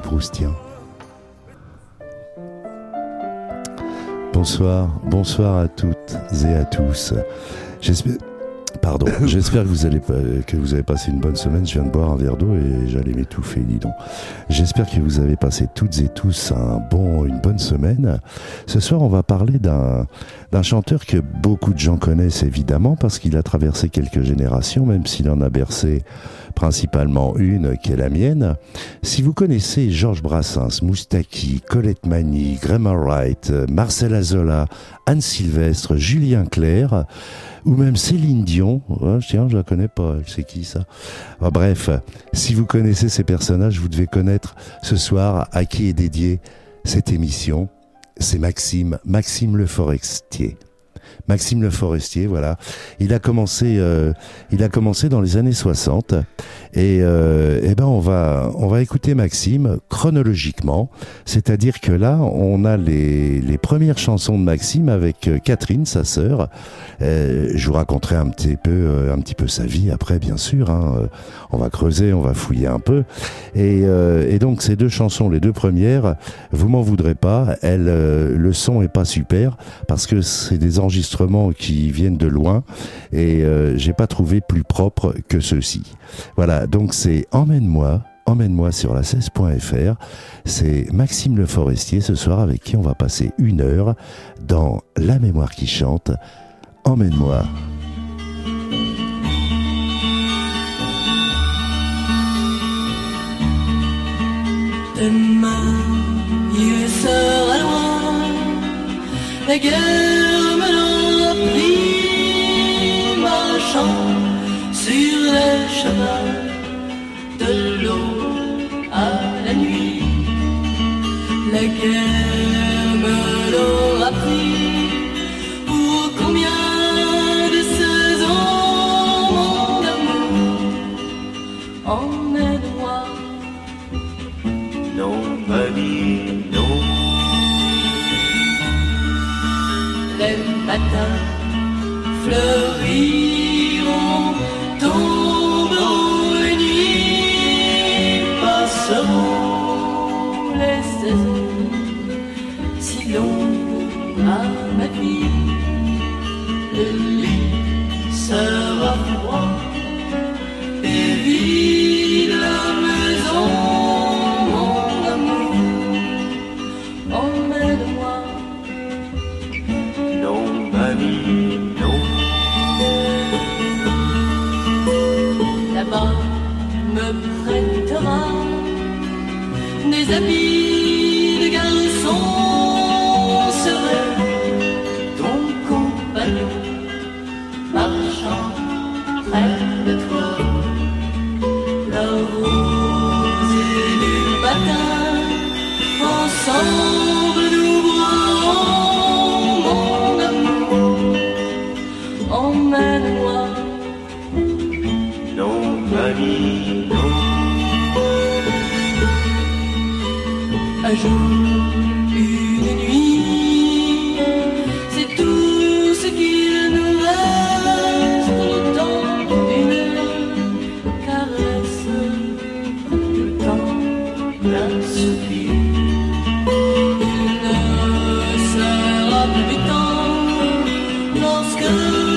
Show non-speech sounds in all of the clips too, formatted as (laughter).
proustien. Bonsoir, bonsoir à toutes et à tous. J'espère, pardon, (coughs) j'espère que vous allez que vous avez passé une bonne semaine. Je viens de boire un verre d'eau et j'allais m'étouffer, dis donc. J'espère que vous avez passé toutes et tous un bon, une bonne semaine. Ce soir, on va parler d'un d'un chanteur que beaucoup de gens connaissent évidemment parce qu'il a traversé quelques générations, même s'il en a bercé principalement une qui est la mienne. Si vous connaissez Georges Brassens, Moustaki, Colette Mani, Graham Wright, Marcel Azola, Anne Sylvestre, Julien Clerc, ou même Céline Dion, tiens, je la connais pas, c'est qui ça Bref, si vous connaissez ces personnages, vous devez connaître ce soir à qui est dédiée cette émission. C'est Maxime, Maxime Le Forestier. Maxime Le Forestier, voilà. Il a commencé, euh, il a commencé dans les années 60 et, euh, eh ben on va, on va écouter Maxime chronologiquement, c'est-à-dire que là on a les, les premières chansons de Maxime avec euh, Catherine, sa sœur. Euh, je vous raconterai un petit peu, euh, un petit peu sa vie après, bien sûr. Hein. On va creuser, on va fouiller un peu. Et, et donc ces deux chansons, les deux premières, vous m'en voudrez pas. Elles, le son est pas super parce que c'est des enregistrements qui viennent de loin et euh, j'ai pas trouvé plus propre que ceux-ci. Voilà, donc c'est Emmène-moi, Emmène-moi sur la 16.fr. C'est Maxime Le Forestier ce soir avec qui on va passer une heure dans La mémoire qui chante. Emmène-moi. Demain, il la guerre me pris marchant sur le chemin de l'eau à la nuit. La guerre lorsque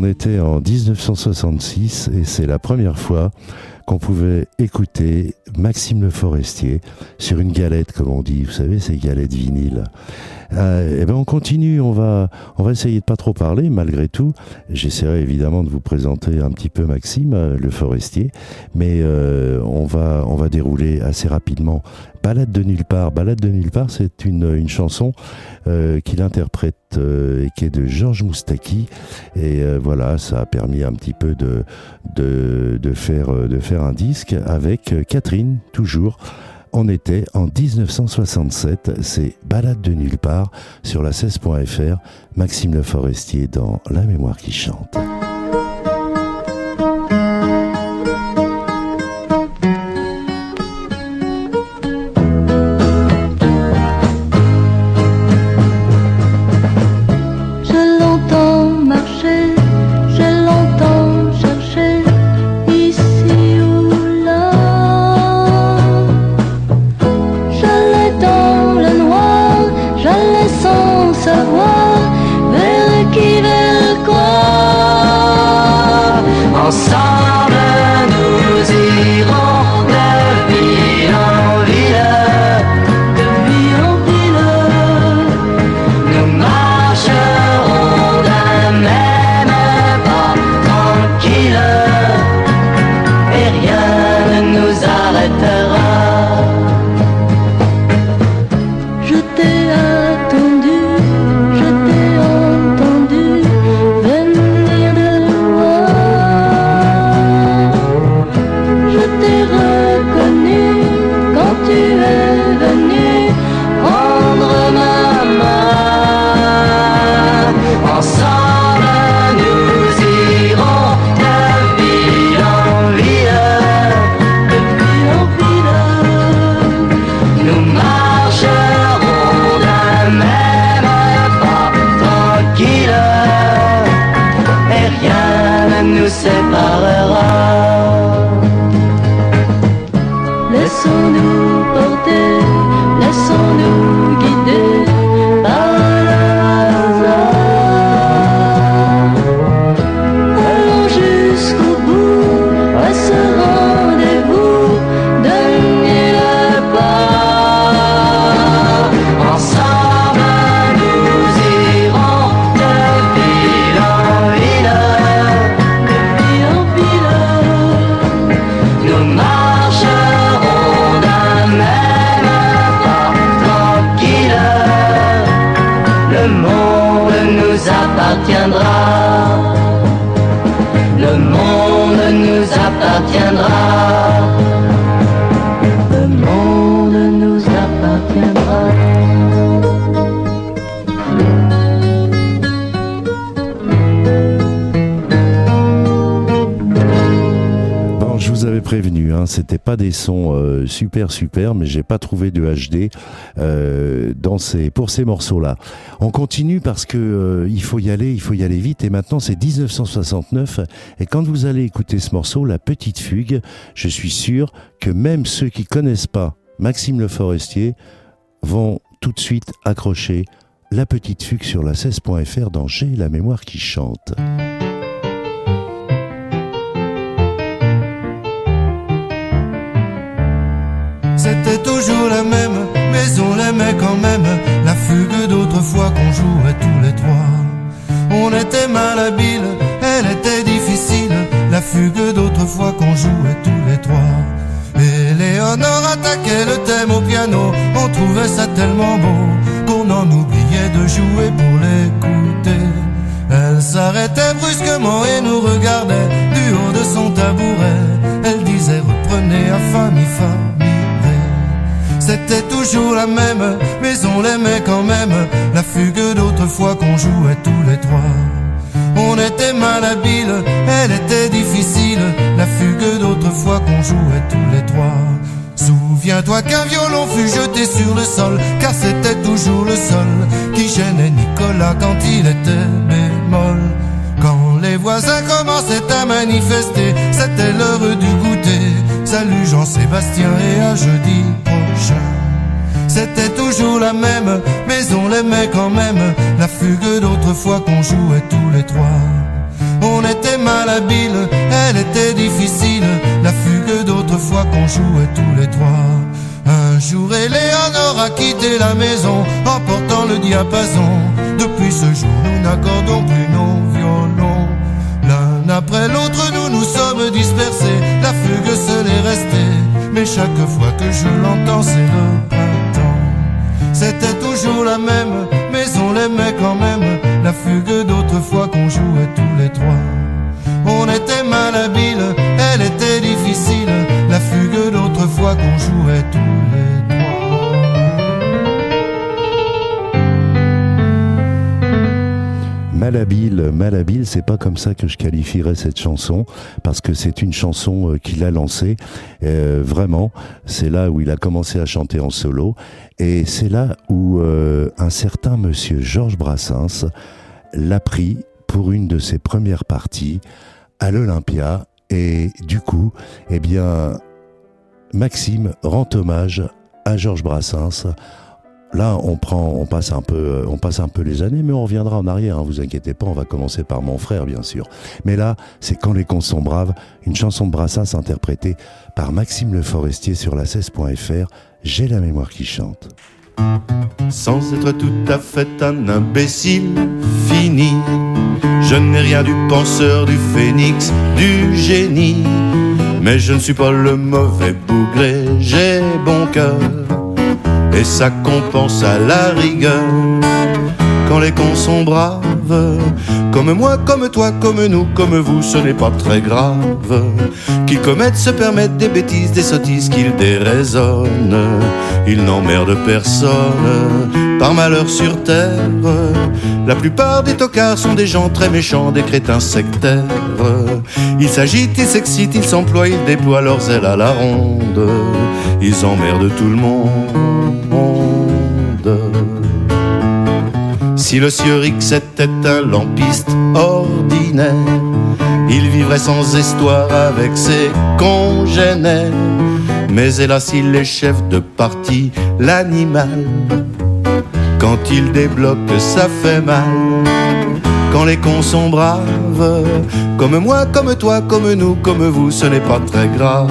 on était en 1966 et c'est la première fois qu'on pouvait écouter Maxime Le Forestier sur une galette, comme on dit, vous savez, ces galettes vinyles. Euh, et ben on continue, on va, on va essayer de pas trop parler, malgré tout. J'essaierai évidemment de vous présenter un petit peu Maxime euh, Le Forestier, mais euh, on va, on va dérouler assez rapidement. Balade de nulle part. Balade de nulle part, c'est une, une chanson euh, qu'il interprète et qui est de Georges Moustaki. Et voilà, ça a permis un petit peu de, de, de, faire, de faire un disque avec Catherine, toujours. On était en 1967, c'est Balade de nulle part sur la 16.fr, Maxime Le Forestier dans La mémoire qui chante. Vous prévenu, hein, c'était pas des sons euh, super super, mais j'ai pas trouvé de HD euh, dans ces, pour ces morceaux-là. On continue parce que euh, il faut y aller, il faut y aller vite. Et maintenant, c'est 1969. Et quand vous allez écouter ce morceau, La Petite Fugue, je suis sûr que même ceux qui connaissent pas Maxime Le Forestier vont tout de suite accrocher La Petite Fugue sur la 16.fr dans J'ai la mémoire qui chante. C'était toujours la même, mais on l'aimait quand même. La fugue d'autrefois qu'on jouait tous les trois. On était malhabiles, elle était difficile. La fugue d'autrefois qu'on jouait tous les trois. Et Léonore attaquait le thème au piano. On trouvait ça tellement beau qu'on en oubliait de jouer pour l'écouter. Elle s'arrêtait brusquement et nous regardait du haut de son tabouret. Elle disait reprenez à fa mi. C'était toujours la même, mais on l'aimait quand même. La fugue d'autrefois qu'on jouait tous les trois. On était malhabiles, elle était difficile. La fugue d'autrefois qu'on jouait tous les trois. Souviens-toi qu'un violon fut jeté sur le sol, car c'était toujours le sol qui gênait Nicolas quand il était bémol. Quand les voisins commençaient à manifester, c'était l'heure du goûter. Salut Jean-Sébastien et à jeudi prochain. C'était toujours la même, mais on l'aimait quand même. La fugue d'autrefois qu'on jouait tous les trois. On était malhabiles, elle était difficile. La fugue d'autrefois qu'on jouait tous les trois. Un jour, Eleanor a quitté la maison en portant le diapason. Depuis ce jour, nous n'accordons plus nos violons. Après l'autre, nous nous sommes dispersés. La fugue seule est restée. Mais chaque fois que je l'entends, c'est le printemps. C'était toujours la même, mais on l'aimait quand même. La fugue d'autrefois qu'on jouait tous les trois. On était malhabiles, elle était difficile. La fugue d'autrefois qu'on jouait tous les trois. Malhabile, malhabile, c'est pas comme ça que je qualifierais cette chanson, parce que c'est une chanson euh, qu'il a lancée, euh, vraiment, c'est là où il a commencé à chanter en solo, et c'est là où euh, un certain monsieur Georges Brassens l'a pris pour une de ses premières parties à l'Olympia, et du coup, eh bien, Maxime rend hommage à Georges Brassens Là, on prend, on passe un peu, euh, on passe un peu les années, mais on reviendra en arrière. Hein, vous inquiétez pas, on va commencer par mon frère, bien sûr. Mais là, c'est quand les cons sont braves, une chanson de Brassens interprétée par Maxime Le Forestier sur la 16.fr. J'ai la mémoire qui chante. Sans être tout à fait un imbécile fini, je n'ai rien du penseur, du phénix, du génie. Mais je ne suis pas le mauvais bougré, j'ai bon cœur. Et ça compense à la rigueur quand les cons sont braves. Comme moi, comme toi, comme nous, comme vous, ce n'est pas très grave. Qu'ils commettent, se permettent des bêtises, des sottises, qu'ils déraisonnent. Ils n'emmerdent personne, par malheur sur terre. La plupart des tocards sont des gens très méchants, des crétins sectaires. Ils s'agitent, ils s'excitent, ils s'emploient, ils déploient leurs ailes à la ronde. Ils emmerdent tout le monde. Si le sieur X était un lampiste ordinaire, il vivrait sans histoire avec ses congénères. Mais hélas, il est chef de parti, l'animal. Quand il débloque, ça fait mal. Quand les cons sont braves, comme moi, comme toi, comme nous, comme vous, ce n'est pas très grave.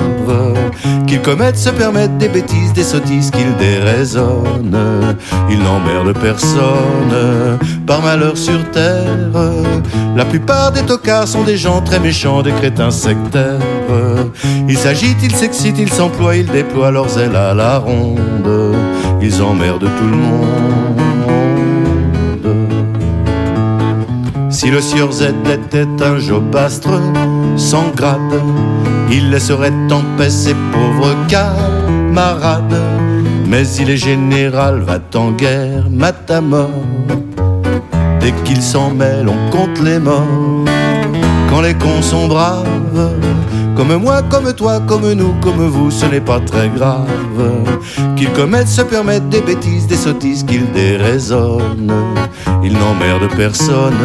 Qu'ils commettent, se permettent des bêtises, des sottises, qu'ils déraisonnent. Ils n'emmerdent personne, par malheur sur terre. La plupart des tocards sont des gens très méchants, des crétins sectaires. Ils s'agitent, ils s'excitent, ils s'emploient, ils déploient leurs ailes à la ronde. Ils emmerdent tout le monde. Si le sieur Z était un jobastre sans grade, il laisserait en paix ses pauvres camarades. Mais il est général, va en guerre, mat à mort. Dès qu'il s'en mêle, on compte les morts. Quand les cons sont braves, comme moi, comme toi, comme nous, comme vous, ce n'est pas très grave. Qu'ils commettent, se permettent des bêtises, des sottises, qu'ils déraisonnent. Ils n'emmerdent personne,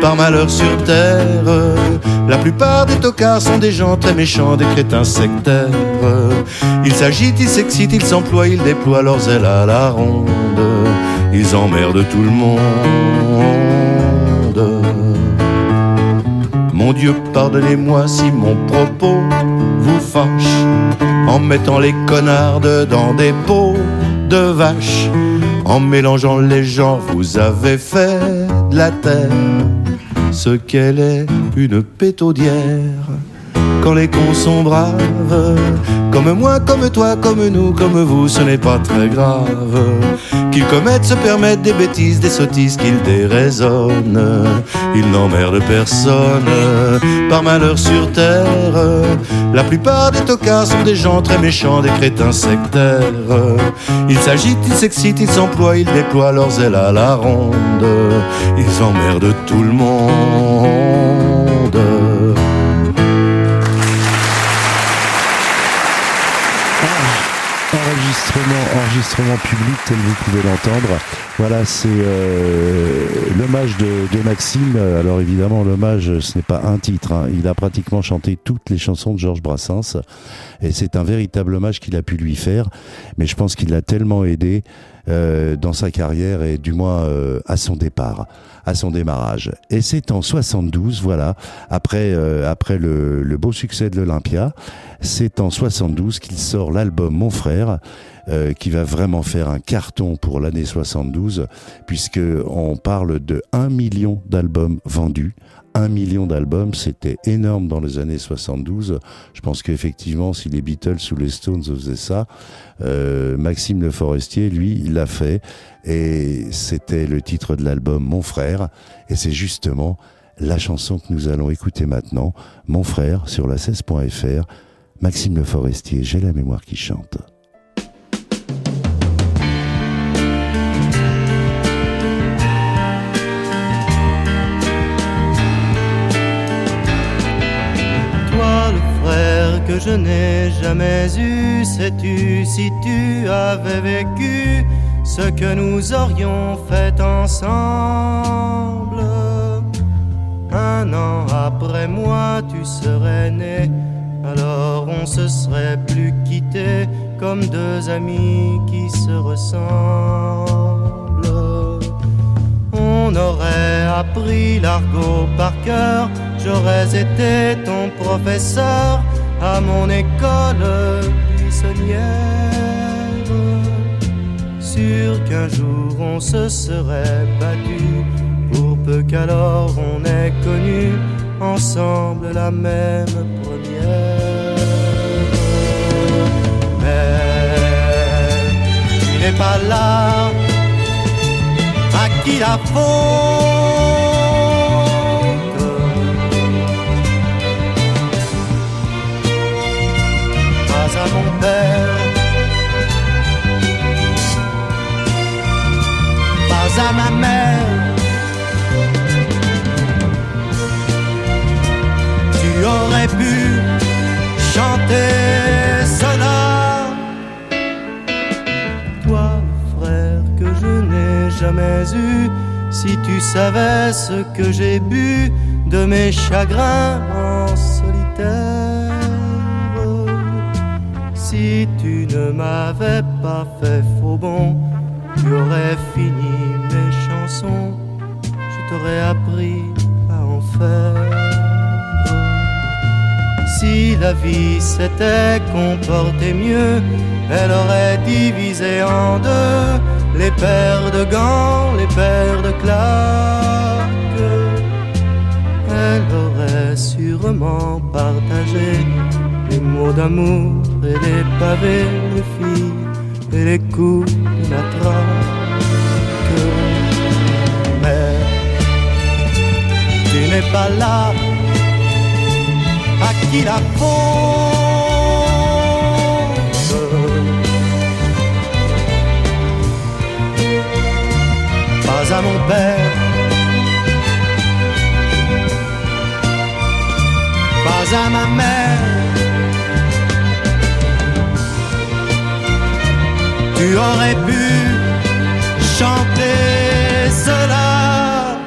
par malheur sur terre. La plupart des tocards sont des gens très méchants, des crétins sectaires. Ils s'agitent, ils s'excitent, ils s'emploient, ils déploient leurs ailes à la ronde. Ils emmerdent tout le monde. Mon Dieu, pardonnez-moi si mon propos vous fâche en mettant les connards dans des pots de vache. En mélangeant les genres, vous avez fait de la terre ce qu'elle est, une pétaudière. Quand les cons sont braves, comme moi, comme toi, comme nous, comme vous, ce n'est pas très grave. Qu'ils commettent, se permettent des bêtises, des sottises, qu'ils déraisonnent. Ils n'emmerdent personne, par malheur sur terre. La plupart des tocards sont des gens très méchants, des crétins sectaires. Ils s'agitent, ils s'excitent, ils s'emploient, ils déploient leurs ailes à la ronde. Ils emmerdent tout le monde. Enregistrement, public tel vous pouvez l'entendre. Voilà, c'est euh, l'hommage de, Maxime. Alors évidemment, l'hommage, ce n'est pas un titre. hein. Il a pratiquement chanté toutes les chansons de Georges Brassens. Et c'est un véritable hommage qu'il a pu lui faire. Mais je pense qu'il l'a tellement aidé euh, dans sa carrière et du moins euh, à son départ, à son démarrage. Et c'est en 72, voilà, après, après le beau succès de l'Olympia, c'est en 72 qu'il sort l'album Mon Frère, euh, qui va vraiment faire un carton pour l'année 72, puisque on parle de 1 million d'albums vendus. Un million d'albums, c'était énorme dans les années 72. Je pense qu'effectivement, si les Beatles ou les Stones faisaient ça, euh, Maxime Le Forestier, lui, l'a fait. Et c'était le titre de l'album Mon Frère. Et c'est justement la chanson que nous allons écouter maintenant, Mon Frère, sur la 16.fr. Maxime Le Forestier, j'ai la mémoire qui chante. Que je n'ai jamais eu, sais-tu si tu avais vécu ce que nous aurions fait ensemble? Un an après moi, tu serais né, alors on se serait plus quitté comme deux amis qui se ressemblent. On aurait appris l'argot par cœur, j'aurais été ton professeur à mon école buissonnière. Sûr qu'un jour on se serait battu, pour peu qu'alors on ait connu ensemble la même première. Mais tu n'es pas là à qui la faute mon père Pas à ma mère Tu aurais pu chanter cela toi, frère, que je n'ai jamais eu. Si tu savais ce que j'ai bu de mes chagrins en solitaire. Si tu ne m'avais pas fait faux bon, tu aurais fini mes chansons, je t'aurais appris à en faire. Si la vie s'était comportée mieux, elle aurait divisé en deux les paires de gants, les paires de claques. Elle aurait sûrement partagé les mots d'amour et les pavés, les filles et les coups de la traque. Tu n'es pas là à qui la faute Pas à mon père Pas à ma mère Tu aurais pu chanter cela.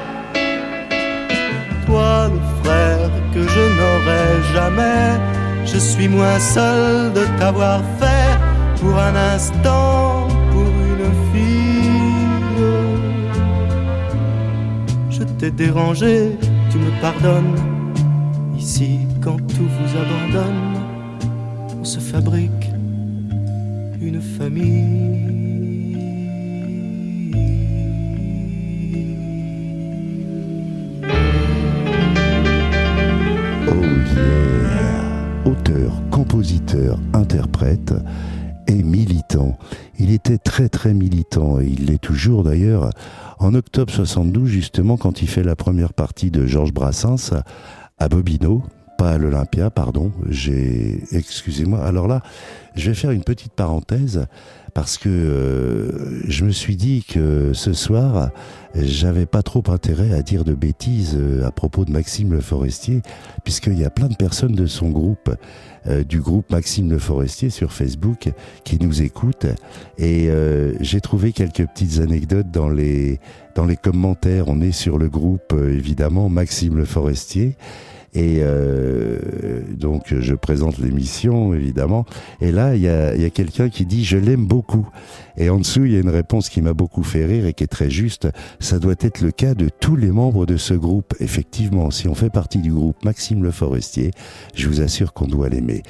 Toi le frère que je n'aurai jamais Je suis moins seul de t'avoir fait Pour un instant, pour une fille. Je t'ai dérangé, tu me pardonnes toujours d'ailleurs. En octobre 72, justement, quand il fait la première partie de Georges Brassens à Bobino, pas à l'Olympia, pardon, j'ai, excusez-moi. Alors là, je vais faire une petite parenthèse parce que euh, je me suis dit que ce soir, j'avais pas trop intérêt à dire de bêtises euh, à propos de Maxime Le Forestier, puisqu'il y a plein de personnes de son groupe, euh, du groupe Maxime Le Forestier sur Facebook, qui nous écoutent, et euh, j'ai trouvé quelques petites anecdotes dans les dans les commentaires. On est sur le groupe euh, évidemment Maxime Le Forestier. Et euh, donc je présente l'émission évidemment. Et là il y a, y a quelqu'un qui dit je l'aime beaucoup. Et en dessous il y a une réponse qui m'a beaucoup fait rire et qui est très juste. Ça doit être le cas de tous les membres de ce groupe. Effectivement, si on fait partie du groupe Maxime Le Forestier, je vous assure qu'on doit l'aimer.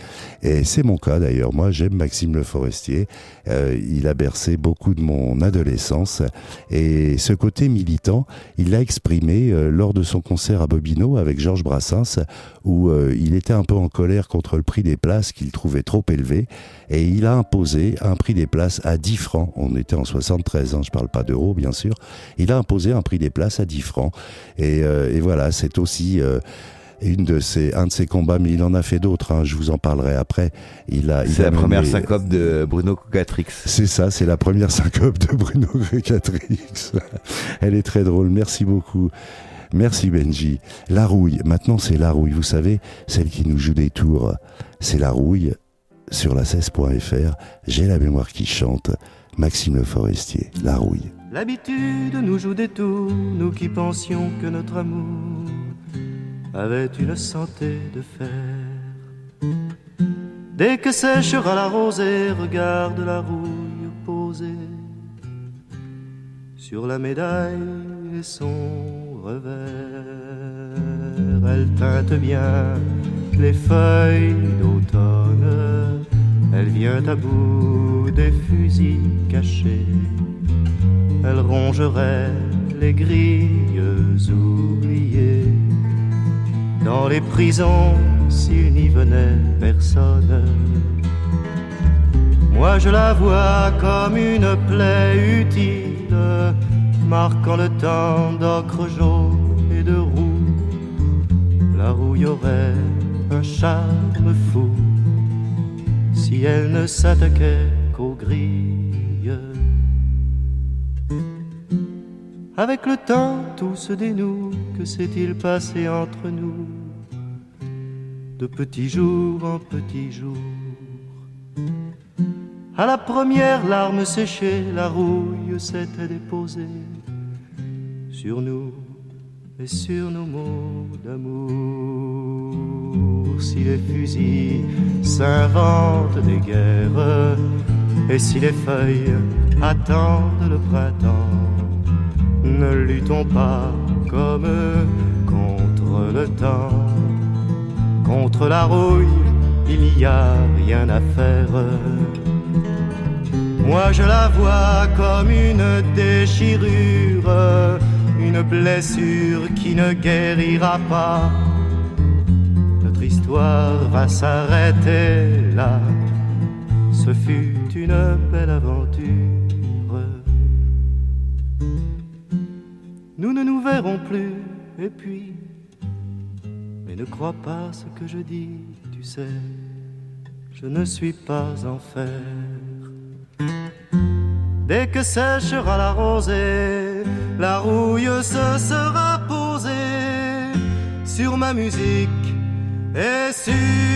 Et c'est mon cas d'ailleurs. Moi j'aime Maxime Le Forestier. Euh, il a bercé beaucoup de mon adolescence et ce côté militant, il l'a exprimé euh, lors de son concert à Bobino avec Georges Brassens où euh, il était un peu en colère contre le prix des places qu'il trouvait trop élevé et il a imposé un prix des places à 10 francs. On était en 73 ans, je parle pas d'euros bien sûr. Il a imposé un prix des places à 10 francs et, euh, et voilà, c'est aussi euh, une de ses, un de ses combats, mais il en a fait d'autres. hein, je vous en parlerai après. Il a, C'est la première mené- syncope de Bruno Cocatrix. c'est ça, c'est la première syncope de Bruno Catrix. (laughs) Elle est très drôle, merci beaucoup. Merci Benji. La rouille, maintenant c'est la rouille, vous savez, celle qui nous joue des tours. C'est la rouille sur la 16.fr. J'ai la mémoire qui chante. Maxime Le Forestier, la rouille. L'habitude nous joue des tours, nous qui pensions que notre amour avait une santé de fer. Dès que séchera la rosée, regarde la rouille posée sur la médaille et son revers. Elle teinte bien les feuilles d'automne, elle vient à bout des fusils cachés elle rongerait les grilles oubliées. Dans les prisons, s'il n'y venait personne, moi je la vois comme une plaie utile, marquant le temps d'ocre jaune et de roux. La rouille aurait un charme fou si elle ne s'attaquait qu'aux grilles. Avec le temps, tout se dénoue. Que s'est-il passé entre nous? De petits jours en petits jours. À la première larme séchée, la rouille s'était déposée sur nous. et sur nos mots d'amour. Si les fusils s'inventent des guerres, et si les feuilles attendent le printemps, ne luttons pas comme contre le temps, contre la rouille, il n'y a rien à faire. Moi je la vois comme une déchirure, une blessure qui ne guérira pas. Notre histoire va s'arrêter là. Ce fut une belle aventure. Nous ne nous verrons plus, et puis, mais ne crois pas ce que je dis, tu sais, je ne suis pas en fer. Dès que séchera la rosée, la rouille se sera posée sur ma musique et sur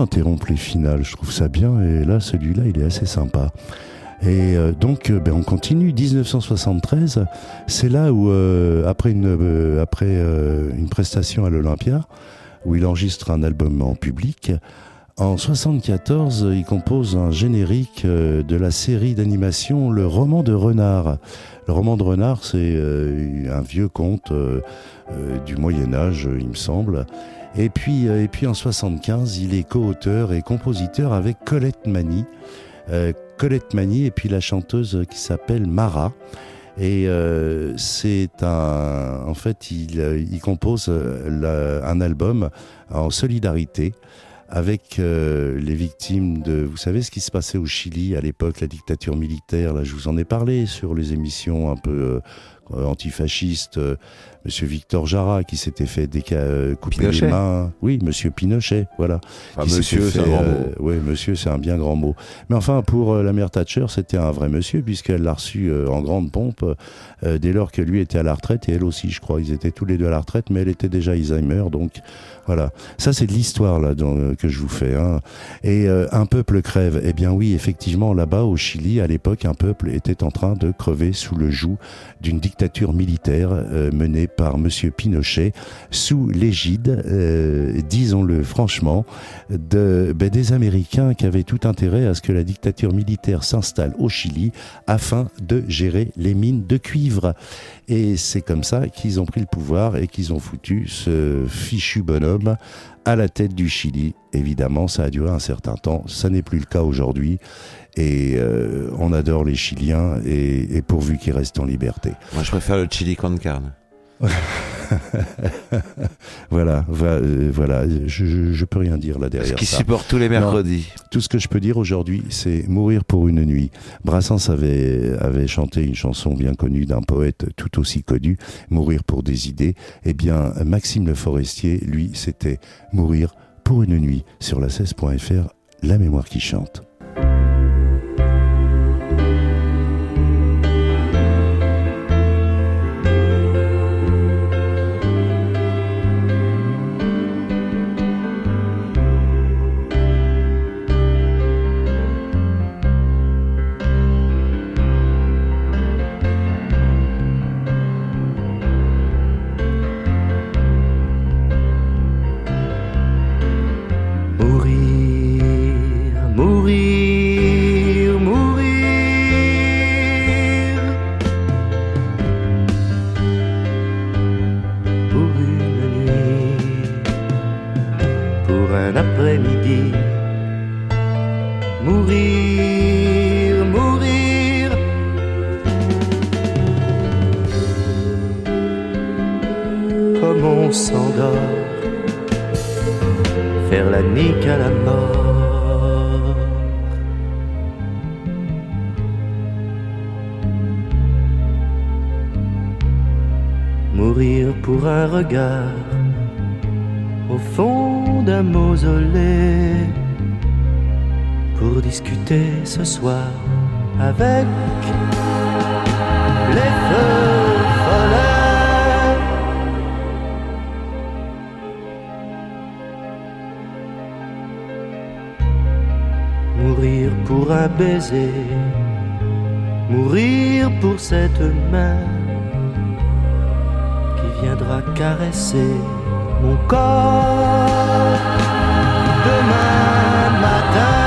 interrompre les finales, je trouve ça bien, et là, celui-là, il est assez sympa. Et euh, donc, euh, ben, on continue. 1973, c'est là où, euh, après, une, après une prestation à l'Olympia, où il enregistre un album en public, en 74, il compose un générique de la série d'animation Le roman de renard. Le roman de renard, c'est un vieux conte du Moyen Âge, il me semble. Et puis, euh, et puis en 75, il est co-auteur et compositeur avec Colette Mani. Euh, Colette Mani et puis la chanteuse qui s'appelle Mara. Et euh, c'est un, en fait, il, euh, il compose euh, un album en solidarité avec les victimes de, vous savez ce qui se passait au Chili à l'époque, la dictature militaire. Là, je vous en ai parlé sur les émissions un peu euh, antifascistes. euh, Monsieur Victor Jara qui s'était fait euh, couper Pinochet. les mains. Oui, Monsieur Pinochet, voilà. Enfin, monsieur, c'est un grand euh, mot. ouais, monsieur, c'est un bien grand mot. Mais enfin, pour euh, la mère Thatcher, c'était un vrai monsieur, puisqu'elle l'a reçu euh, en grande pompe euh, dès lors que lui était à la retraite, et elle aussi, je crois. Ils étaient tous les deux à la retraite, mais elle était déjà Alzheimer, donc voilà. Ça, c'est de l'histoire là dont, euh, que je vous fais. Hein. Et euh, un peuple crève. Eh bien oui, effectivement, là-bas au Chili, à l'époque, un peuple était en train de crever sous le joug d'une dictature militaire euh, menée par Monsieur Pinochet, sous l'égide, euh, disons-le franchement, ben, des Américains qui avaient tout intérêt à ce que la dictature militaire s'installe au Chili afin de gérer les mines de cuivre. Et c'est comme ça qu'ils ont pris le pouvoir et qu'ils ont foutu ce fichu bonhomme à la tête du Chili. Évidemment, ça a duré un certain temps. Ça n'est plus le cas aujourd'hui. Et euh, on adore les Chiliens et, et pourvu qu'ils restent en liberté. Moi, je préfère le chili con carne. (laughs) (laughs) Voilà, voilà, euh, voilà. Je, je, je peux rien dire là Ce derrière qui ça. supporte tous les mercredis. Tout ce que je peux dire aujourd'hui, c'est mourir pour une nuit. Brassens avait, avait chanté une chanson bien connue d'un poète tout aussi connu, Mourir pour des idées. Eh bien, Maxime Le Forestier, lui, c'était mourir pour une nuit sur la 16.fr, la mémoire qui chante. Mourir pour un regard au fond d'un mausolée. pour discuter ce soir avec les feux follets. Mourir pour un baiser, mourir pour cette main viendra caresser mon corps demain matin.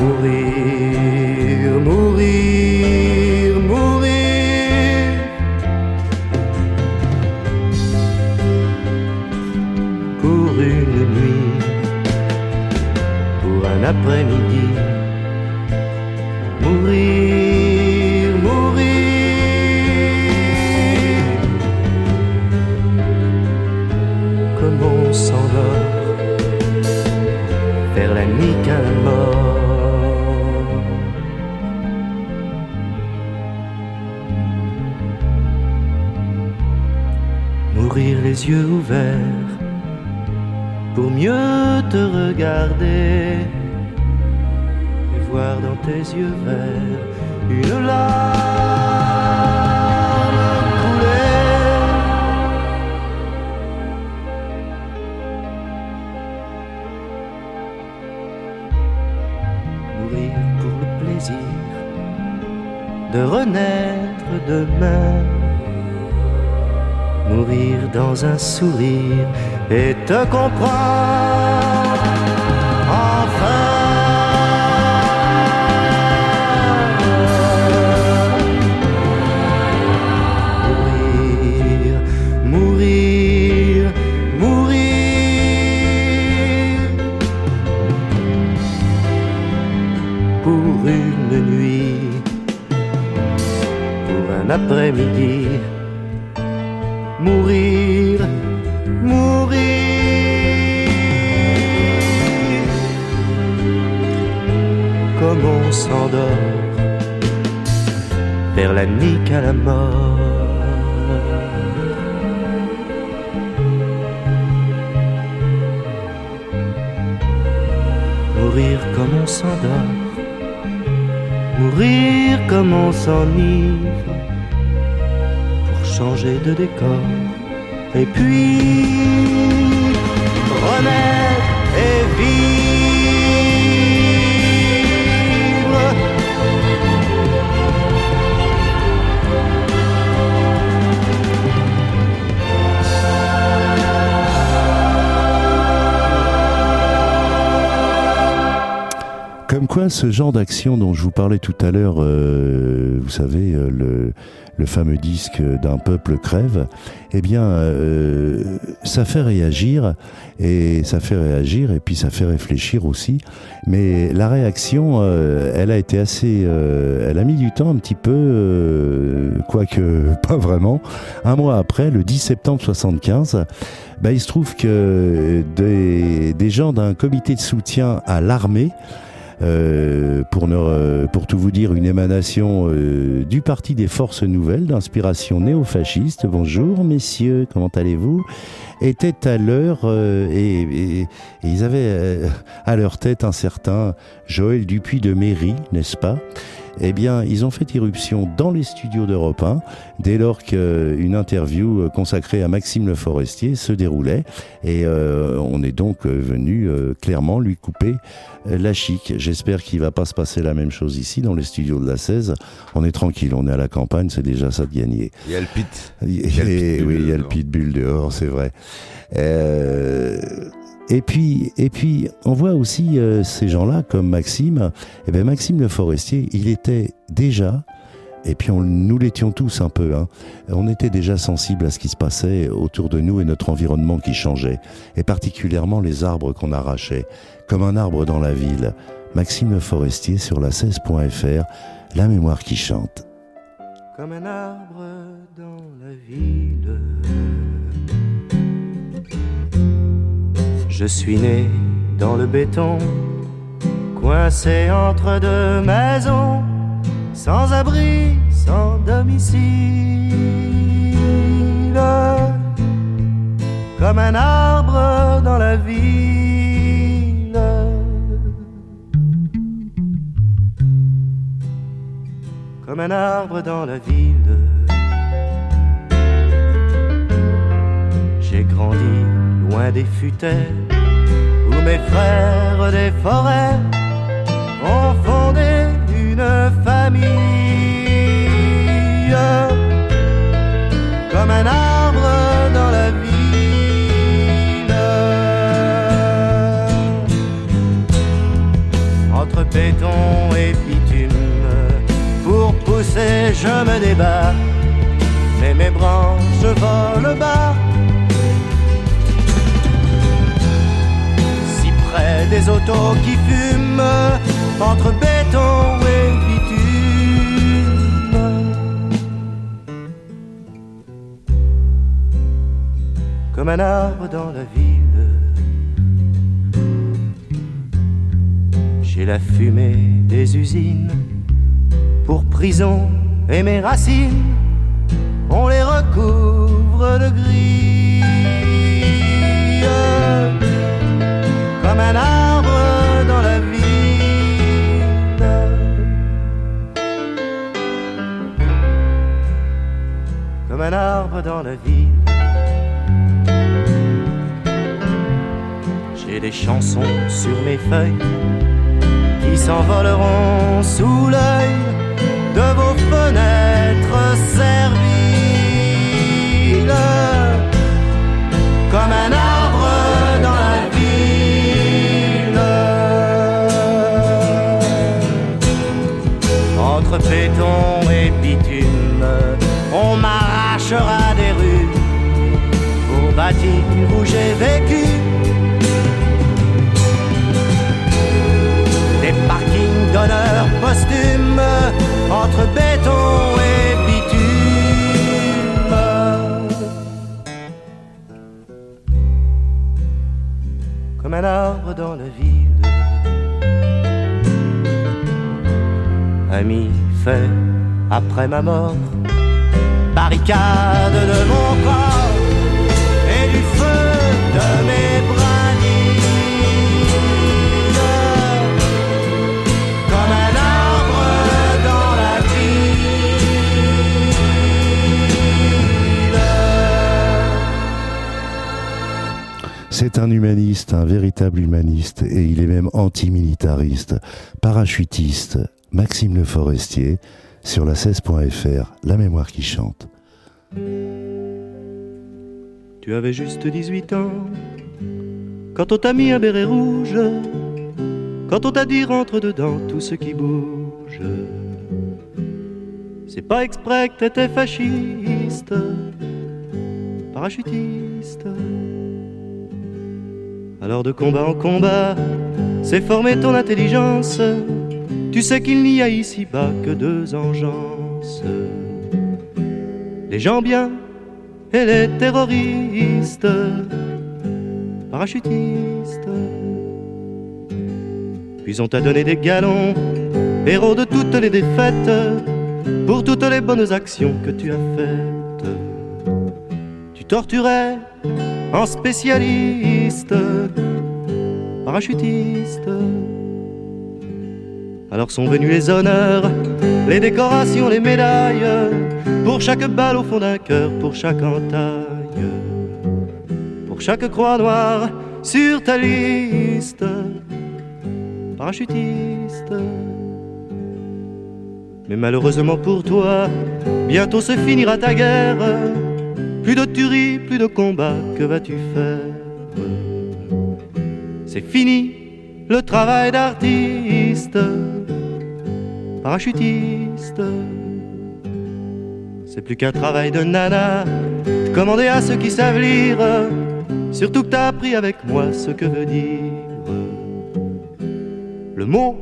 Mourir, mourir, mourir. Pour une nuit, pour un après-midi. Yeux ouverts pour mieux te regarder et voir dans tes yeux verts une larme couler. Mourir pour le plaisir de renaître demain. Mourir dans un sourire et te comprendre. Enfin. Mourir, Mourir, mourir. Comme on s'endort vers la nuit qu'à la mort. Mourir comme on s'endort, mourir comme on s'enivre, changer de décor, et puis renaître et vivre. Quoi, ce genre d'action dont je vous parlais tout à l'heure, euh, vous savez, euh, le, le fameux disque d'un peuple crève, eh bien, euh, ça fait réagir, et ça fait réagir, et puis ça fait réfléchir aussi. Mais la réaction, euh, elle a été assez, euh, elle a mis du temps un petit peu, euh, quoique (laughs) pas vraiment. Un mois après, le 10 septembre 75, bah, il se trouve que des, des gens d'un comité de soutien à l'armée pour, ne, pour tout vous dire, une émanation euh, du Parti des Forces Nouvelles d'inspiration néo-fasciste. Bonjour messieurs, comment allez-vous? Était à l'heure euh, et, et- et ils avaient euh, à leur tête un certain Joël Dupuis de Méry, n'est-ce pas? Eh bien, ils ont fait irruption dans les studios d'Europe 1 dès lors qu'une interview euh, consacrée à Maxime Le Forestier se déroulait. Et euh, on est donc euh, venu euh, clairement lui couper euh, la chic. J'espère qu'il va pas se passer la même chose ici dans les studios de la 16. On est tranquille, on est à la campagne, c'est déjà ça de gagner. Il y a le pit. Il y a le pitbull oui, il y a le dehors. pitbull dehors, c'est vrai. Euh, et puis, on voit aussi euh, ces gens-là comme Maxime. Eh ben, Maxime Le Forestier, il était déjà, et puis nous l'étions tous un peu, hein, on était déjà sensible à ce qui se passait autour de nous et notre environnement qui changeait, et particulièrement les arbres qu'on arrachait, comme un arbre dans la ville. Maxime Le Forestier sur la 16.fr, la mémoire qui chante. comme un arbre dans la ville. Je suis né dans le béton, coincé entre deux maisons, sans abri, sans domicile. comme un arbre dans la ville. Comme un arbre dans la ville. J'ai grandi loin des futaies mes frères des forêts ont fondé une famille. Comme un arbre dans la ville. Entre béton et bitume, pour pousser, je me débat. Mais mes branches volent bas. Des autos qui fument, entre béton et bitume. Comme un arbre dans la ville. J'ai la fumée des usines pour prison et mes racines, on les recouvre de gris. Comme un arbre dans la ville. Comme un arbre dans la ville. J'ai des chansons sur mes feuilles qui s'envoleront sous l'œil de vos fenêtres serviles. Béton et bitume, on m'arrachera des rues pour bâtir où j'ai vécu. Des parkings d'honneur posthume entre béton et bitume. Comme un arbre dans la ville. Ami fait après ma mort, barricade de mon corps et du feu de mes brindilles. Comme un arbre dans la ville. C'est un humaniste, un véritable humaniste, et il est même antimilitariste, parachutiste, Maxime Le Forestier, sur la 16.fr, La mémoire qui chante. Tu avais juste 18 ans quand on t'a mis un béret rouge, quand on t'a dit rentre dedans tout ce qui bouge. C'est pas exprès que t'étais fasciste, parachutiste. Alors de combat en combat, c'est former ton intelligence. Tu sais qu'il n'y a ici-bas que deux engences. Les gens bien et les terroristes, parachutistes. Puis on t'a donné des galons, héros de toutes les défaites, pour toutes les bonnes actions que tu as faites. Tu torturais en spécialiste, parachutiste. Alors sont venus les honneurs, les décorations, les médailles, pour chaque balle au fond d'un cœur, pour chaque entaille, pour chaque croix noire sur ta liste, parachutiste. Mais malheureusement pour toi, bientôt se finira ta guerre. Plus de tuerie, plus de combat, que vas-tu faire? C'est fini le travail d'artiste, parachutiste. C'est plus qu'un travail de nana, de commander à ceux qui savent lire. Surtout que t'as appris avec moi ce que veut dire le mot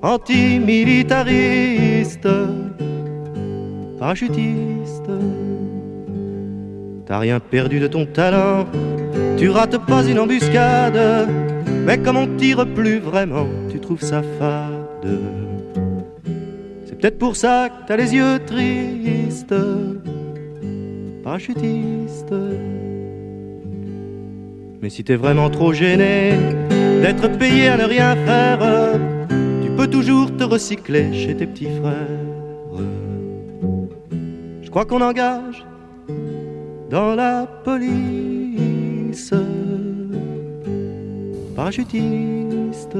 antimilitariste, parachutiste. T'as rien perdu de ton talent, tu rates pas une embuscade, mais comme on tire plus vraiment, tu trouves ça fade. Peut-être pour ça que t'as les yeux tristes, parachutiste. Mais si t'es vraiment trop gêné d'être payé à ne rien faire, tu peux toujours te recycler chez tes petits frères. Je crois qu'on engage dans la police parachutiste.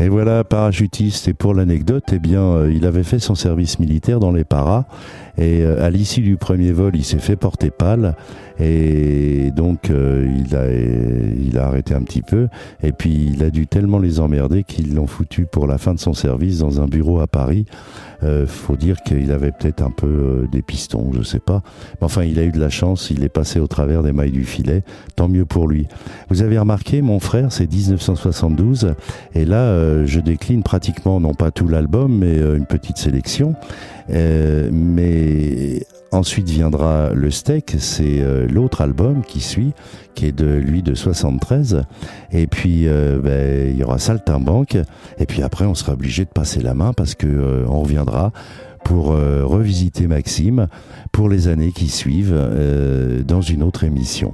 Et voilà, parachutiste. Et pour l'anecdote, eh bien, euh, il avait fait son service militaire dans les paras. Et euh, à l'issue du premier vol, il s'est fait porter pâle. Et donc, euh, il, a, il a arrêté un petit peu. Et puis, il a dû tellement les emmerder qu'ils l'ont foutu pour la fin de son service dans un bureau à Paris. Euh, faut dire qu'il avait peut-être un peu euh, des pistons, je sais pas. Mais enfin, il a eu de la chance, il est passé au travers des mailles du filet. Tant mieux pour lui. Vous avez remarqué, mon frère, c'est 1972. Et là, euh, je décline pratiquement, non pas tout l'album, mais euh, une petite sélection. Euh, mais ensuite viendra le steak, c'est euh, l'autre album qui suit, qui est de lui de 73. Et puis euh, ben, il y aura Saltimbanque. Et puis après, on sera obligé de passer la main parce que euh, on reviendra pour revisiter Maxime pour les années qui suivent dans une autre émission.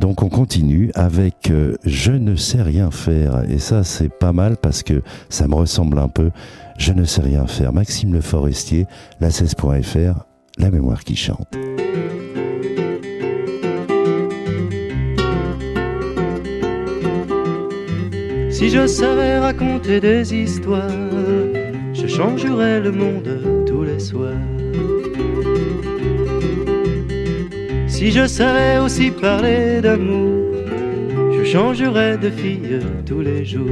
Donc on continue avec Je ne sais rien faire et ça c'est pas mal parce que ça me ressemble un peu. Je ne sais rien faire. Maxime Le Forestier, la 16.fr, la mémoire qui chante. Si je savais raconter des histoires, je changerais le monde tous les soirs. Si je savais aussi parler d'amour, je changerais de fille tous les jours.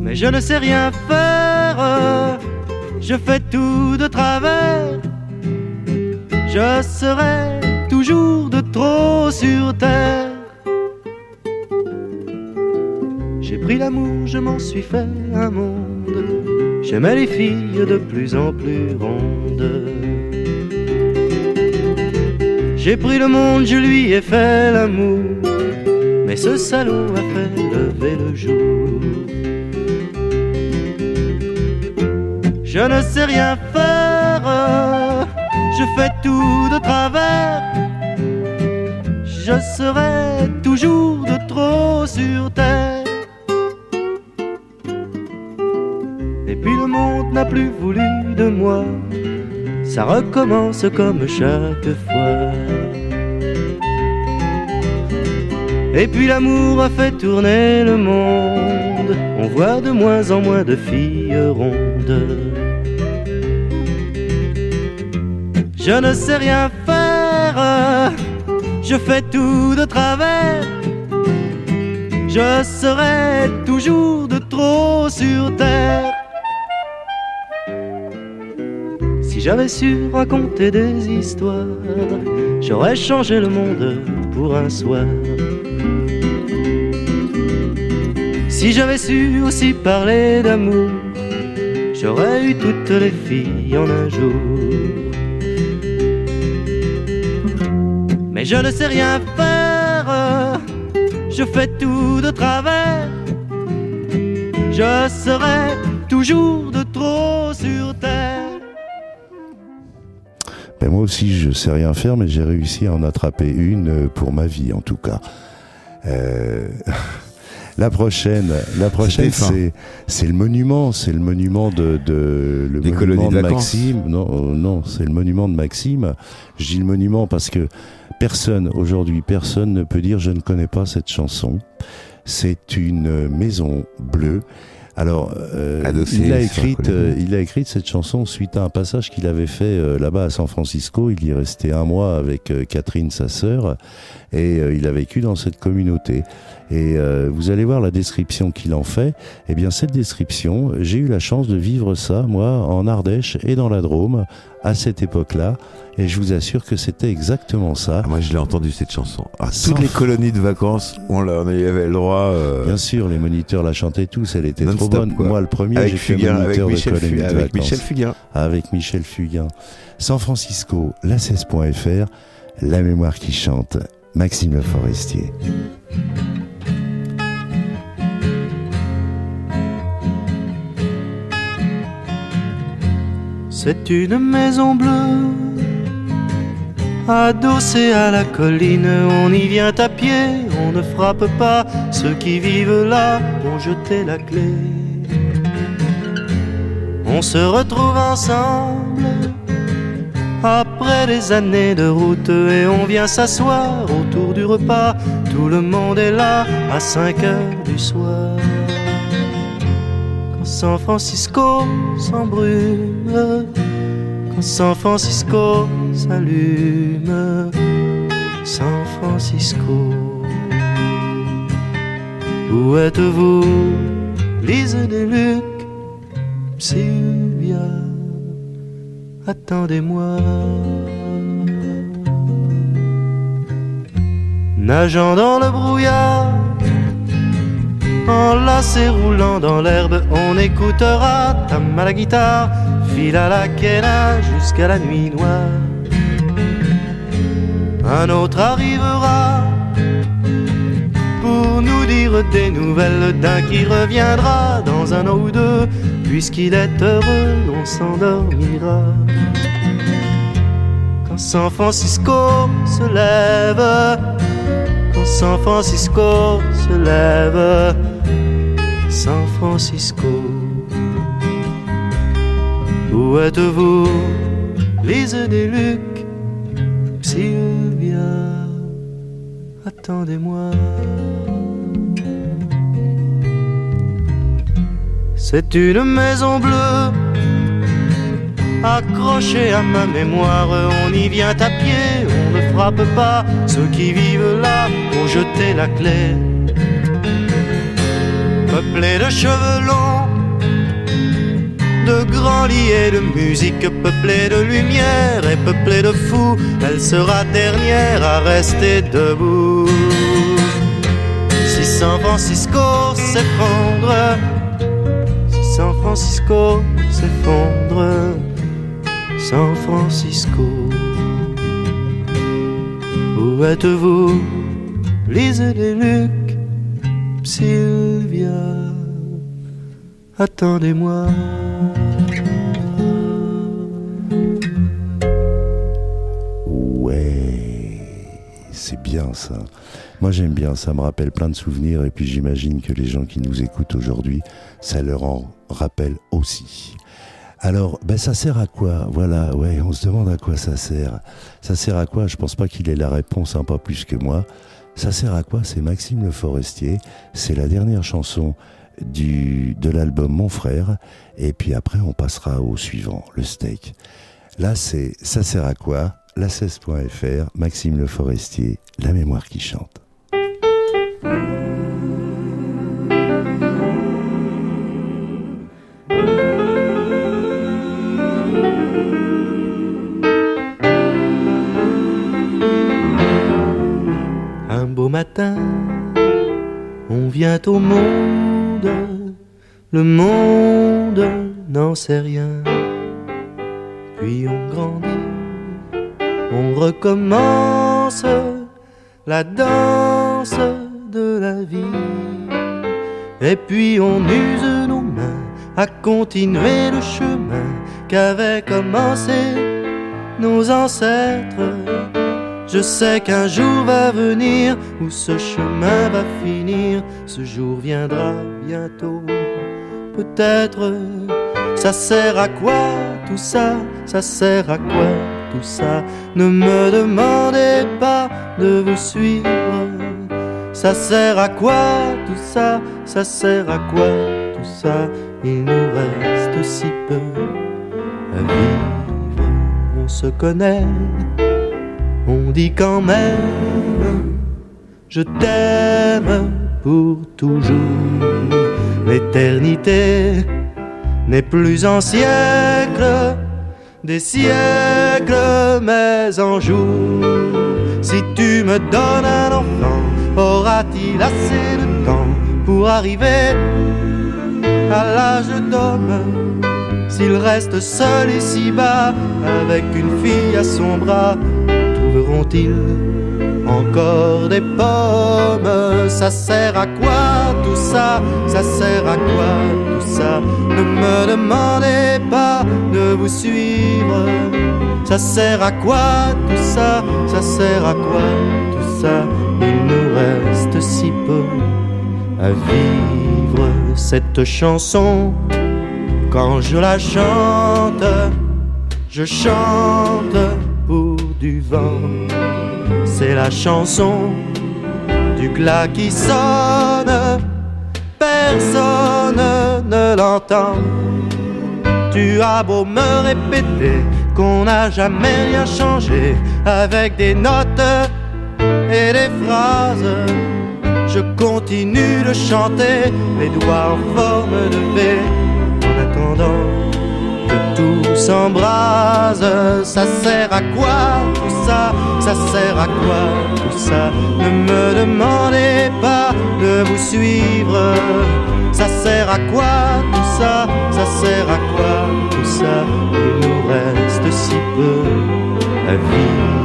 Mais je ne sais rien faire, je fais tout de travers. Je serai toujours de trop sur terre. J'ai pris l'amour, je m'en suis fait un monde. J'aimais les filles de plus en plus rondes. J'ai pris le monde, je lui ai fait l'amour. Mais ce salaud a fait lever le jour. Je ne sais rien faire, je fais tout de travers. Je serai toujours de trop sur terre. Et puis le monde n'a plus voulu de moi. Ça recommence comme chaque fois. Et puis l'amour a fait tourner le monde. On voit de moins en moins de filles rondes. Je ne sais rien faire, je fais tout de travers. Je serai toujours de trop sur terre. Si j'avais su raconter des histoires, j'aurais changé le monde pour un soir. Si j'avais su aussi parler d'amour, j'aurais eu toutes les filles en un jour. Mais je ne sais rien faire, je fais tout de travers. Je serai toujours de trop sur terre. Ben moi aussi, je sais rien faire, mais j'ai réussi à en attraper une euh, pour ma vie, en tout cas. Euh, (laughs) la prochaine, la prochaine, c'est c'est le monument, c'est le monument de, de le Des monument colonies de. Maxime. Non, euh, non, c'est le monument de Maxime. Je dis le monument parce que personne aujourd'hui, personne ne peut dire je ne connais pas cette chanson. C'est une maison bleue. Alors, euh, il a euh, il a écrit cette chanson suite à un passage qu'il avait fait euh, là-bas à San Francisco. Il y est resté un mois avec euh, Catherine, sa sœur, et euh, il a vécu dans cette communauté. Et euh, vous allez voir la description qu'il en fait. Eh bien, cette description, j'ai eu la chance de vivre ça, moi, en Ardèche et dans la Drôme, à cette époque-là. Et je vous assure que c'était exactement ça. Ah, moi, je l'ai entendu cette chanson. Ah, toutes les colonies de vacances, on, on y avait le droit. euh, Bien sûr, les moniteurs la chantaient tous, elle était trop bonne. quoi. Moi, le premier, j'ai fait Fugain, avec moniteur de Michel, colonie Fu- de avec vacances. Michel Fugain. avec Michel Fugain. San Francisco, la 16.fr, la mémoire qui chante, Maxime Le Forestier. C'est une maison bleue Adossé à la colline, on y vient à pied, on ne frappe pas. Ceux qui vivent là ont jeté la clé. On se retrouve ensemble après des années de route et on vient s'asseoir autour du repas. Tout le monde est là à 5 heures du soir. San Francisco s'embrume, quand San Francisco s'allume, San Francisco. Où êtes-vous, Lise des Luc, Sylvia? attendez-moi. Nageant dans le brouillard, enlacé roulant dans l'herbe, on écoutera tam à la guitare, fil à la quena jusqu'à la nuit noire. Un autre arrivera pour nous dire des nouvelles d'un qui reviendra dans un an ou deux Puisqu'il est heureux, on s'endormira. Quand San Francisco se lève, quand San Francisco se lève, San Francisco. Où êtes-vous, Lise des Lucs, Sylvia, attendez-moi. C'est une maison bleue accrochée à ma mémoire. On y vient à pied, on ne frappe pas. Ceux qui vivent là ont jeté la clé. Peuplée de cheveux longs, de grands lits de musique, peuplée de lumière et peuplée de fous, elle sera dernière à rester debout. Si San Francisco s'effondre, San Francisco s'effondre, San Francisco. Où êtes-vous, Lise des Lucs, Attendez-moi. Ouais, c'est bien ça. Moi j'aime bien, ça me rappelle plein de souvenirs et puis j'imagine que les gens qui nous écoutent aujourd'hui, ça leur en rappelle aussi. Alors, ben ça sert à quoi? Voilà, ouais, on se demande à quoi ça sert. Ça sert à quoi? Je pense pas qu'il ait la réponse, hein, pas plus que moi. Ça sert à quoi C'est Maxime Le Forestier. C'est la dernière chanson du, de l'album Mon Frère. Et puis après, on passera au suivant, le steak. Là, c'est Ça sert à quoi La 16.fr, Maxime Le Forestier, La mémoire qui chante. Matin, on vient au monde, le monde n'en sait rien. Puis on grandit, on recommence la danse de la vie. Et puis on use nos mains à continuer le chemin qu'avaient commencé nos ancêtres. Je sais qu'un jour va venir où ce chemin va finir. Ce jour viendra bientôt. Peut-être ça sert à quoi tout ça? Ça sert à quoi tout ça? Ne me demandez pas de vous suivre. Ça sert à quoi tout ça? Ça sert à quoi tout ça? Il nous reste si peu à vivre. On se connaît on dit quand même, je t'aime pour toujours. L'éternité n'est plus en siècle, des siècles, mais en jours. Si tu me donnes un enfant, aura-t-il assez de temps pour arriver à l'âge d'homme? S'il reste seul ici-bas, avec une fille à son bras, trouveront-ils encore des pommes? Ça sert à quoi tout ça? Ça sert à quoi tout ça? Ne me demandez pas de vous suivre. Ça sert à quoi tout ça? Ça sert à quoi tout ça? Il nous reste si peu à vivre. Cette chanson. Quand je la chante, je chante C'est la chanson du glas qui sonne. Personne ne l'entend. Tu as beau me répéter qu'on n'a jamais rien changé avec des notes et des phrases. Je continue de chanter, les doigts en forme de V, s'embrase. Ça sert à quoi tout ça? Ça sert à quoi tout ça? Ne me demandez pas de vous suivre. Ça sert à quoi tout ça? Ça sert à quoi tout ça? Il nous reste si peu à vivre.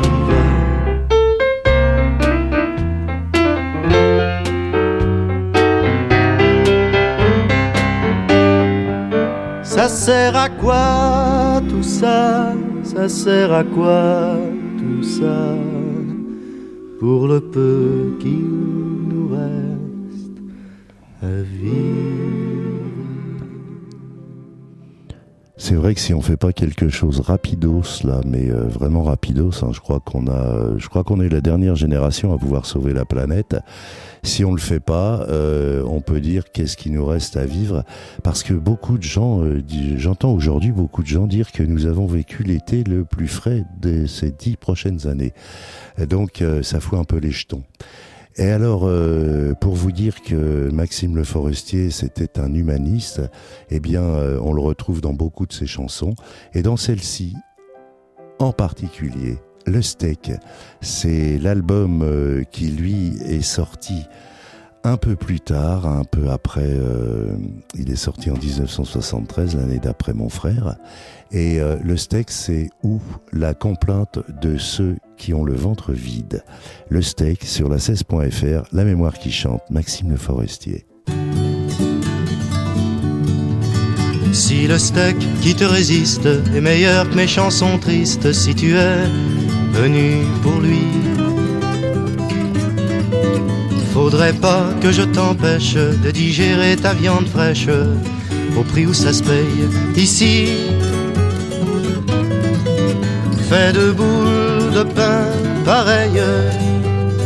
Ça sert à quoi tout ça? Ça sert à quoi tout ça? Pour le peu qu'il nous reste à vivre. C'est vrai que si on fait pas quelque chose rapidos là, mais euh, vraiment rapidos, hein, je crois qu'on a, je crois qu'on est la dernière génération à pouvoir sauver la planète. Si on le fait pas, euh, on peut dire qu'est-ce qui nous reste à vivre, parce que beaucoup de gens, euh, j'entends aujourd'hui beaucoup de gens dire que nous avons vécu l'été le plus frais de ces dix prochaines années. Donc euh, ça fout un peu les jetons. Et alors, euh, pour vous dire que Maxime Le Forestier, c'était un humaniste, eh bien, euh, on le retrouve dans beaucoup de ses chansons. Et dans celle-ci, en particulier, Le Steak, c'est l'album euh, qui, lui, est sorti un peu plus tard, un peu après, euh, il est sorti en 1973, l'année d'après mon frère. Et euh, le steak, c'est où la complainte de ceux qui ont le ventre vide. Le steak sur la 16.fr, la mémoire qui chante, Maxime Le Forestier. Si le steak qui te résiste est meilleur que mes chansons tristes, si tu es venu pour lui, faudrait pas que je t'empêche de digérer ta viande fraîche au prix où ça se paye ici. Fais de boules de pain pareilles,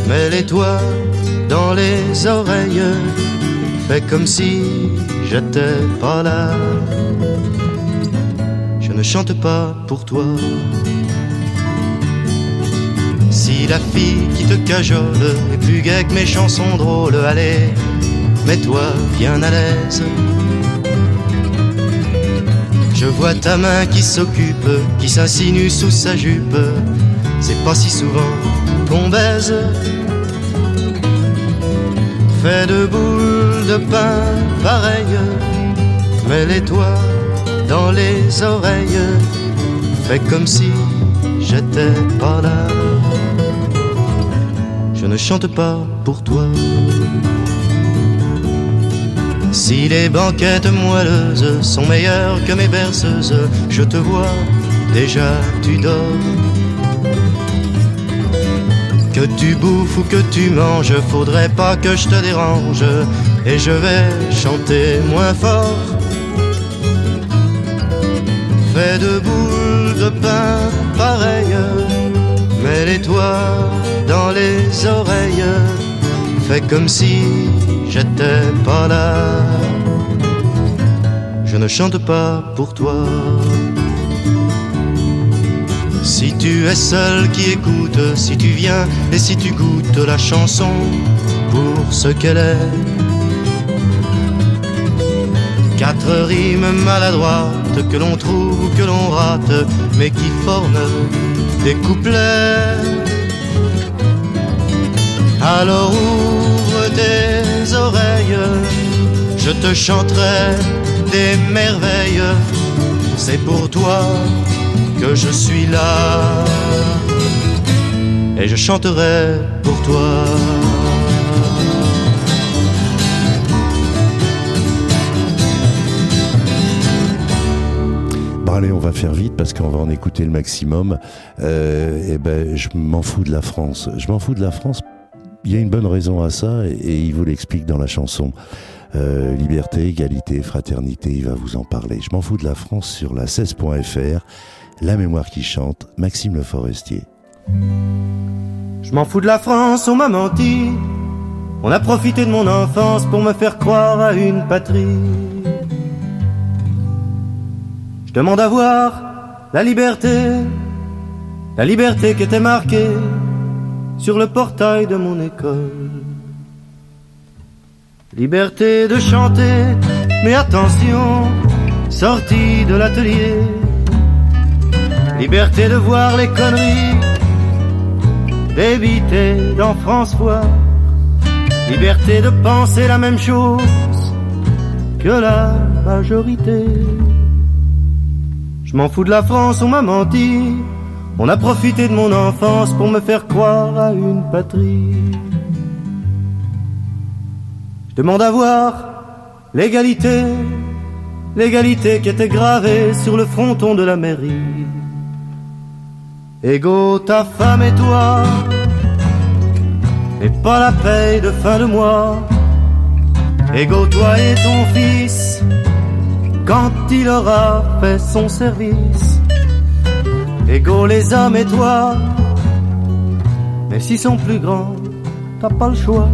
mets-les-toi dans les oreilles, fais comme si j'étais pas là. Je ne chante pas pour toi. La fille qui te cajole est plus gaie que mes chansons drôles, allez, mets-toi bien à l'aise. Je vois ta main qui s'occupe, qui s'insinue sous sa jupe. C'est pas si souvent qu'on baise. Fais de boules de pain pareilles, mets-les-toi dans les oreilles. Fais comme si j'étais pas là. Ne chante pas pour toi. Si les banquettes moelleuses sont meilleures que mes berceuses, je te vois, déjà tu dors. Que tu bouffes ou que tu manges, faudrait pas que je te dérange, et je vais chanter moins fort. Fais de boules de pain pareilles, mets-les-toi dans les oreilles, fais comme si j'étais pas là. Je ne chante pas pour toi. Si tu es seul qui écoute, si tu viens et si tu goûtes la chanson pour ce qu'elle est. Quatre rimes maladroites que l'on trouve ou que l'on rate, mais qui forment des couplets. Alors ouvre tes oreilles, je te chanterai des merveilles. C'est pour toi que je suis là. et je chanterai pour toi. Bon allez, on va faire vite parce qu'on va en écouter le maximum. Euh, et ben, je m'en fous de la France. Je m'en fous de la France. Il y a une bonne raison à ça et, il vous l'explique dans la chanson. Euh, liberté, égalité, fraternité, il va vous en parler. Je m'en fous de la France sur la 16.fr. La mémoire qui chante, Maxime Le Forestier. Je m'en fous de la France, on m'a menti. On a profité de mon enfance pour me faire croire à une patrie. Je demande à voir la liberté, la liberté qui était marquée sur le portail de mon école. Liberté de chanter, mais attention, sortie de l'atelier. Liberté de voir les conneries, d'éviter dans François. Liberté de penser la même chose que la majorité. Je m'en fous de la France, on m'a menti. On a profité de mon enfance pour me faire croire à une patrie. Je demande à voir l'égalité, l'égalité qui était gravée sur le fronton de la mairie. Égaux ta femme et toi, et pas la paye de fin de mois. Égaux toi et ton fils, quand il aura fait son service. Égaux les hommes et toi, mais s'ils sont plus grands, t'as pas le choix.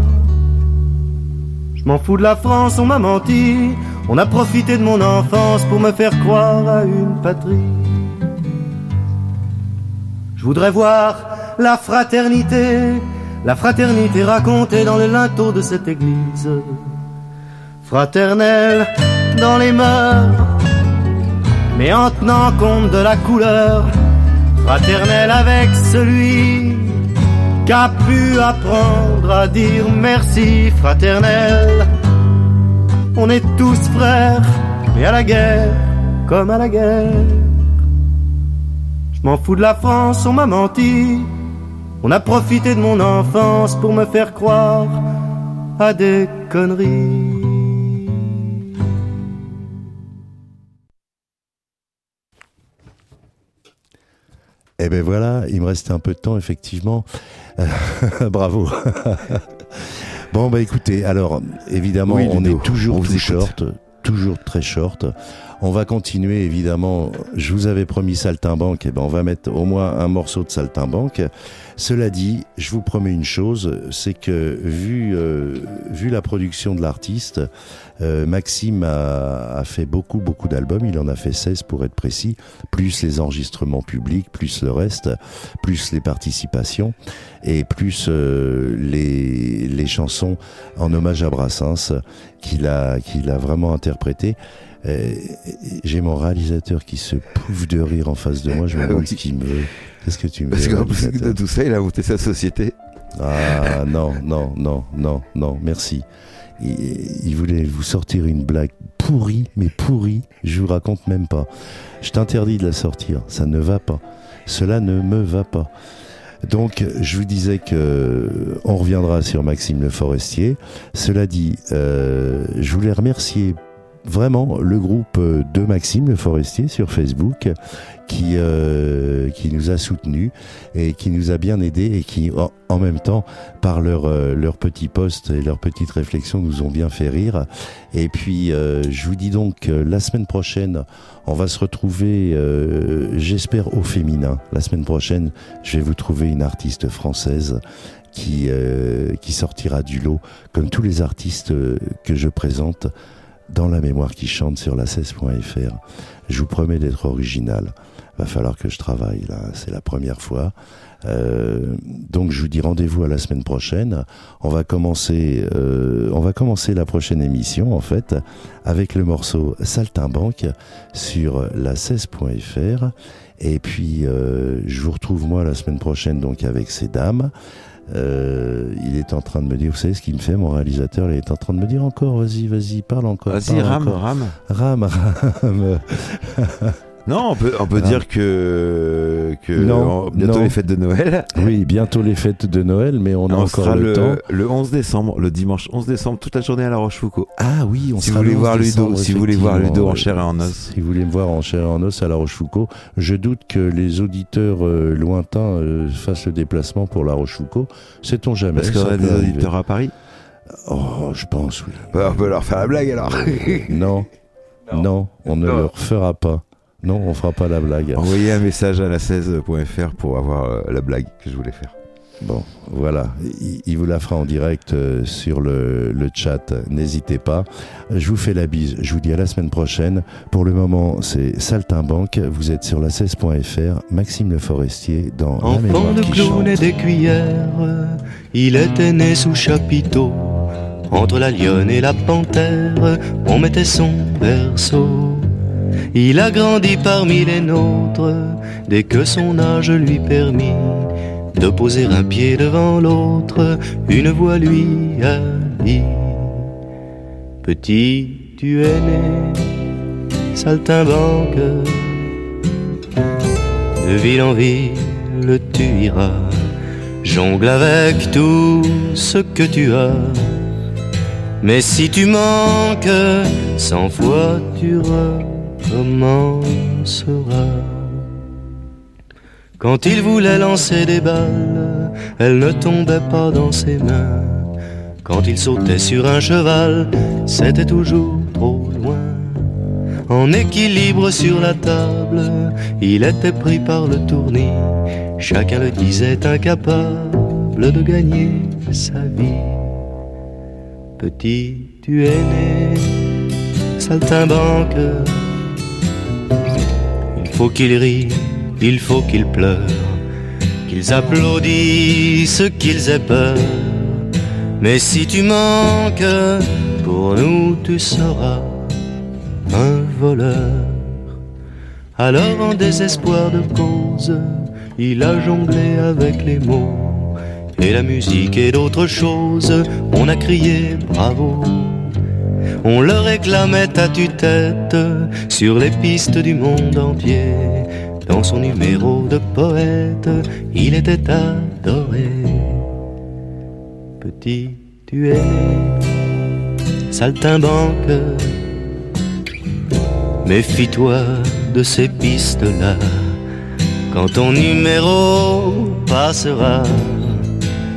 Je m'en fous de la France, on m'a menti. On a profité de mon enfance pour me faire croire à une patrie. Je voudrais voir la fraternité, la fraternité racontée dans le linteau de cette église. Fraternelle dans les mœurs, mais en tenant compte de la couleur. Fraternelle avec celui qui a pu apprendre à dire merci, fraternelle. On est tous frères, mais à la guerre, comme à la guerre. Je m'en fous de la France, on m'a menti. On a profité de mon enfance pour me faire croire à des conneries. Eh ben voilà, il me restait un peu de temps, effectivement. (laughs) Bravo. (laughs) bon, bah écoutez, alors, évidemment, Oui, on est toujours on tout short, toujours très short. On va continuer, évidemment. Je vous avais promis Saltimbanque, et ben on va mettre au moins un morceau de Saltimbanque. Cela dit, je vous promets une chose, c'est que vu, euh, vu la production de l'artiste, euh, Maxime a, a fait beaucoup, beaucoup d'albums. Il en a fait 16 pour être précis, plus les enregistrements publics, plus le reste, plus les participations et plus euh, les, les chansons en hommage à Brassens qu'il a, qu'il a vraiment interprété. Euh, J'ai mon réalisateur qui se pouffe de rire en face de moi. Je me (laughs) demande ce qu'il me veut. Qu'est-ce que tu me Parce qu'en plus de tout ça, il a monté sa société. ah non, non, non, non, non, merci. Il, il voulait vous sortir une blague pourrie, mais pourrie, je vous raconte même pas. Je t'interdis de la sortir, ça ne va pas. Cela ne me va pas. Donc, je vous disais que on reviendra sur Maxime Le Forestier. Cela dit, euh, je voulais remercier vraiment le groupe de Maxime Le Forestier sur Facebook qui euh, qui nous a soutenus et qui nous a bien aidés et qui en, même temps par leur euh, leurs petits posts et leurs petites réflexions nous ont bien fait rire. Et puis euh, je vous dis donc la semaine prochaine on va se retrouver euh, j'espère au féminin. La semaine prochaine je vais vous trouver une artiste française qui euh, qui sortira du lot comme tous les artistes euh, que je présente dans la mémoire qui chante sur la 16.fr. Je vous promets d'être original. Va falloir que je travaille là, c'est la première fois. Euh, donc je vous dis rendez-vous à la semaine prochaine. On va commencer, euh, on va commencer la prochaine émission en fait avec le morceau Saltimbanque sur la 16.fr. Et puis euh, je vous retrouve moi la semaine prochaine donc avec ces dames. Euh, il est en train de me dire, vous savez ce qu'il me fait, mon réalisateur, il est en train de me dire encore, vas-y, vas-y, parle encore. Vas-y, rame, rame. Rame, rame. (laughs) Non, on peut, on peut Ah. dire que, que Non, en- bientôt non. les fêtes de Noël. Oui, bientôt les fêtes de Noël, mais on a On encore sera le, le, temps. le 11 décembre, le dimanche 11 décembre, toute la journée à La Rochefoucauld. Ah oui, on Si sera vous voulez le 11 voir Ludo, si vous voulez voir Ludo en chair et en os. Si vous voulez me voir en chair et en os à La Rochefoucauld, je doute que les auditeurs euh, lointains euh, fassent le déplacement pour La Rochefoucauld. Sait-on jamais Parce qu'il y ça aura peut des arriver. auditeurs à Paris. Oh, je pense, oui. Bah, on peut leur faire la blague alors. Non, (laughs) non, on ne Non. le refera pas. Non, on fera pas la blague. Envoyez un message à la 16.fr pour avoir euh, la blague que je voulais faire. Bon, voilà, il, il vous la fera en direct euh, sur le, le chat, n'hésitez pas. Je vous fais la bise, je vous dis à la semaine prochaine. Pour le moment, c'est Saltimbanque, vous êtes sur la 16.fr, Maxime Le Forestier dans La Enfant Mémoire de qui clown et chante. d'écuyère, il était né sous chapiteau. Entre la lionne et la panthère, on mettait son berceau. Il a grandi parmi les nôtres, dès que son âge lui permit de poser un pied devant l'autre, une voix lui a dit Petit, tu es né, saltimbanque, de ville en ville tu iras, jongle avec tout ce que tu as. Mais si tu manques, cent fois tu recommenceras. Quand il voulait lancer des balles, elles ne tombaient pas dans ses mains. Quand il sautait sur un cheval, c'était toujours trop loin. En équilibre sur la table, il était pris par le tournis. Chacun le disait incapable de gagner sa vie. Petit, tu es né, saltimbanque. Faut qu'il rie, il faut qu'il pleure, qu'ils applaudissent, qu'ils aient peur. Mais si tu manques, pour nous tu seras un voleur. Alors en désespoir de cause, il a jonglé avec les mots. Et la musique et d'autres choses, on a crié bravo. On le réclamait à tue-tête sur les pistes du monde entier. Dans son numéro de poète, il était adoré. Petit, tu es né, saltimbanque. Méfie-toi de ces pistes-là. Quand ton numéro passera,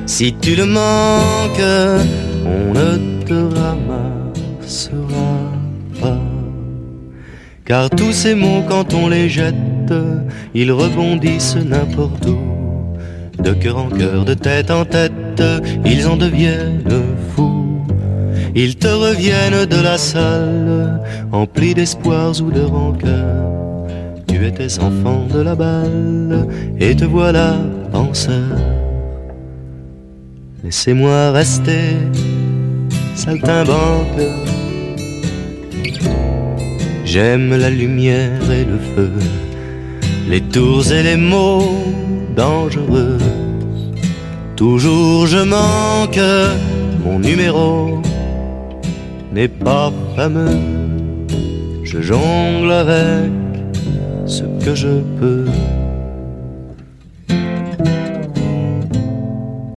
si tu le manques, on ne te Car tous ces mots, quand on les jette, ils rebondissent n'importe où. De cœur en cœur, de tête en tête, ils en deviennent fous. Ils te reviennent de la salle, emplis d'espoirs ou de rancœur. Tu étais enfant de la balle, et te voilà penseur. Laissez-moi rester, saltimbanque. J'aime la lumière et le feu, les tours et les mots dangereux. Toujours je manque, mon numéro n'est pas fameux. Je jongle avec ce que je peux.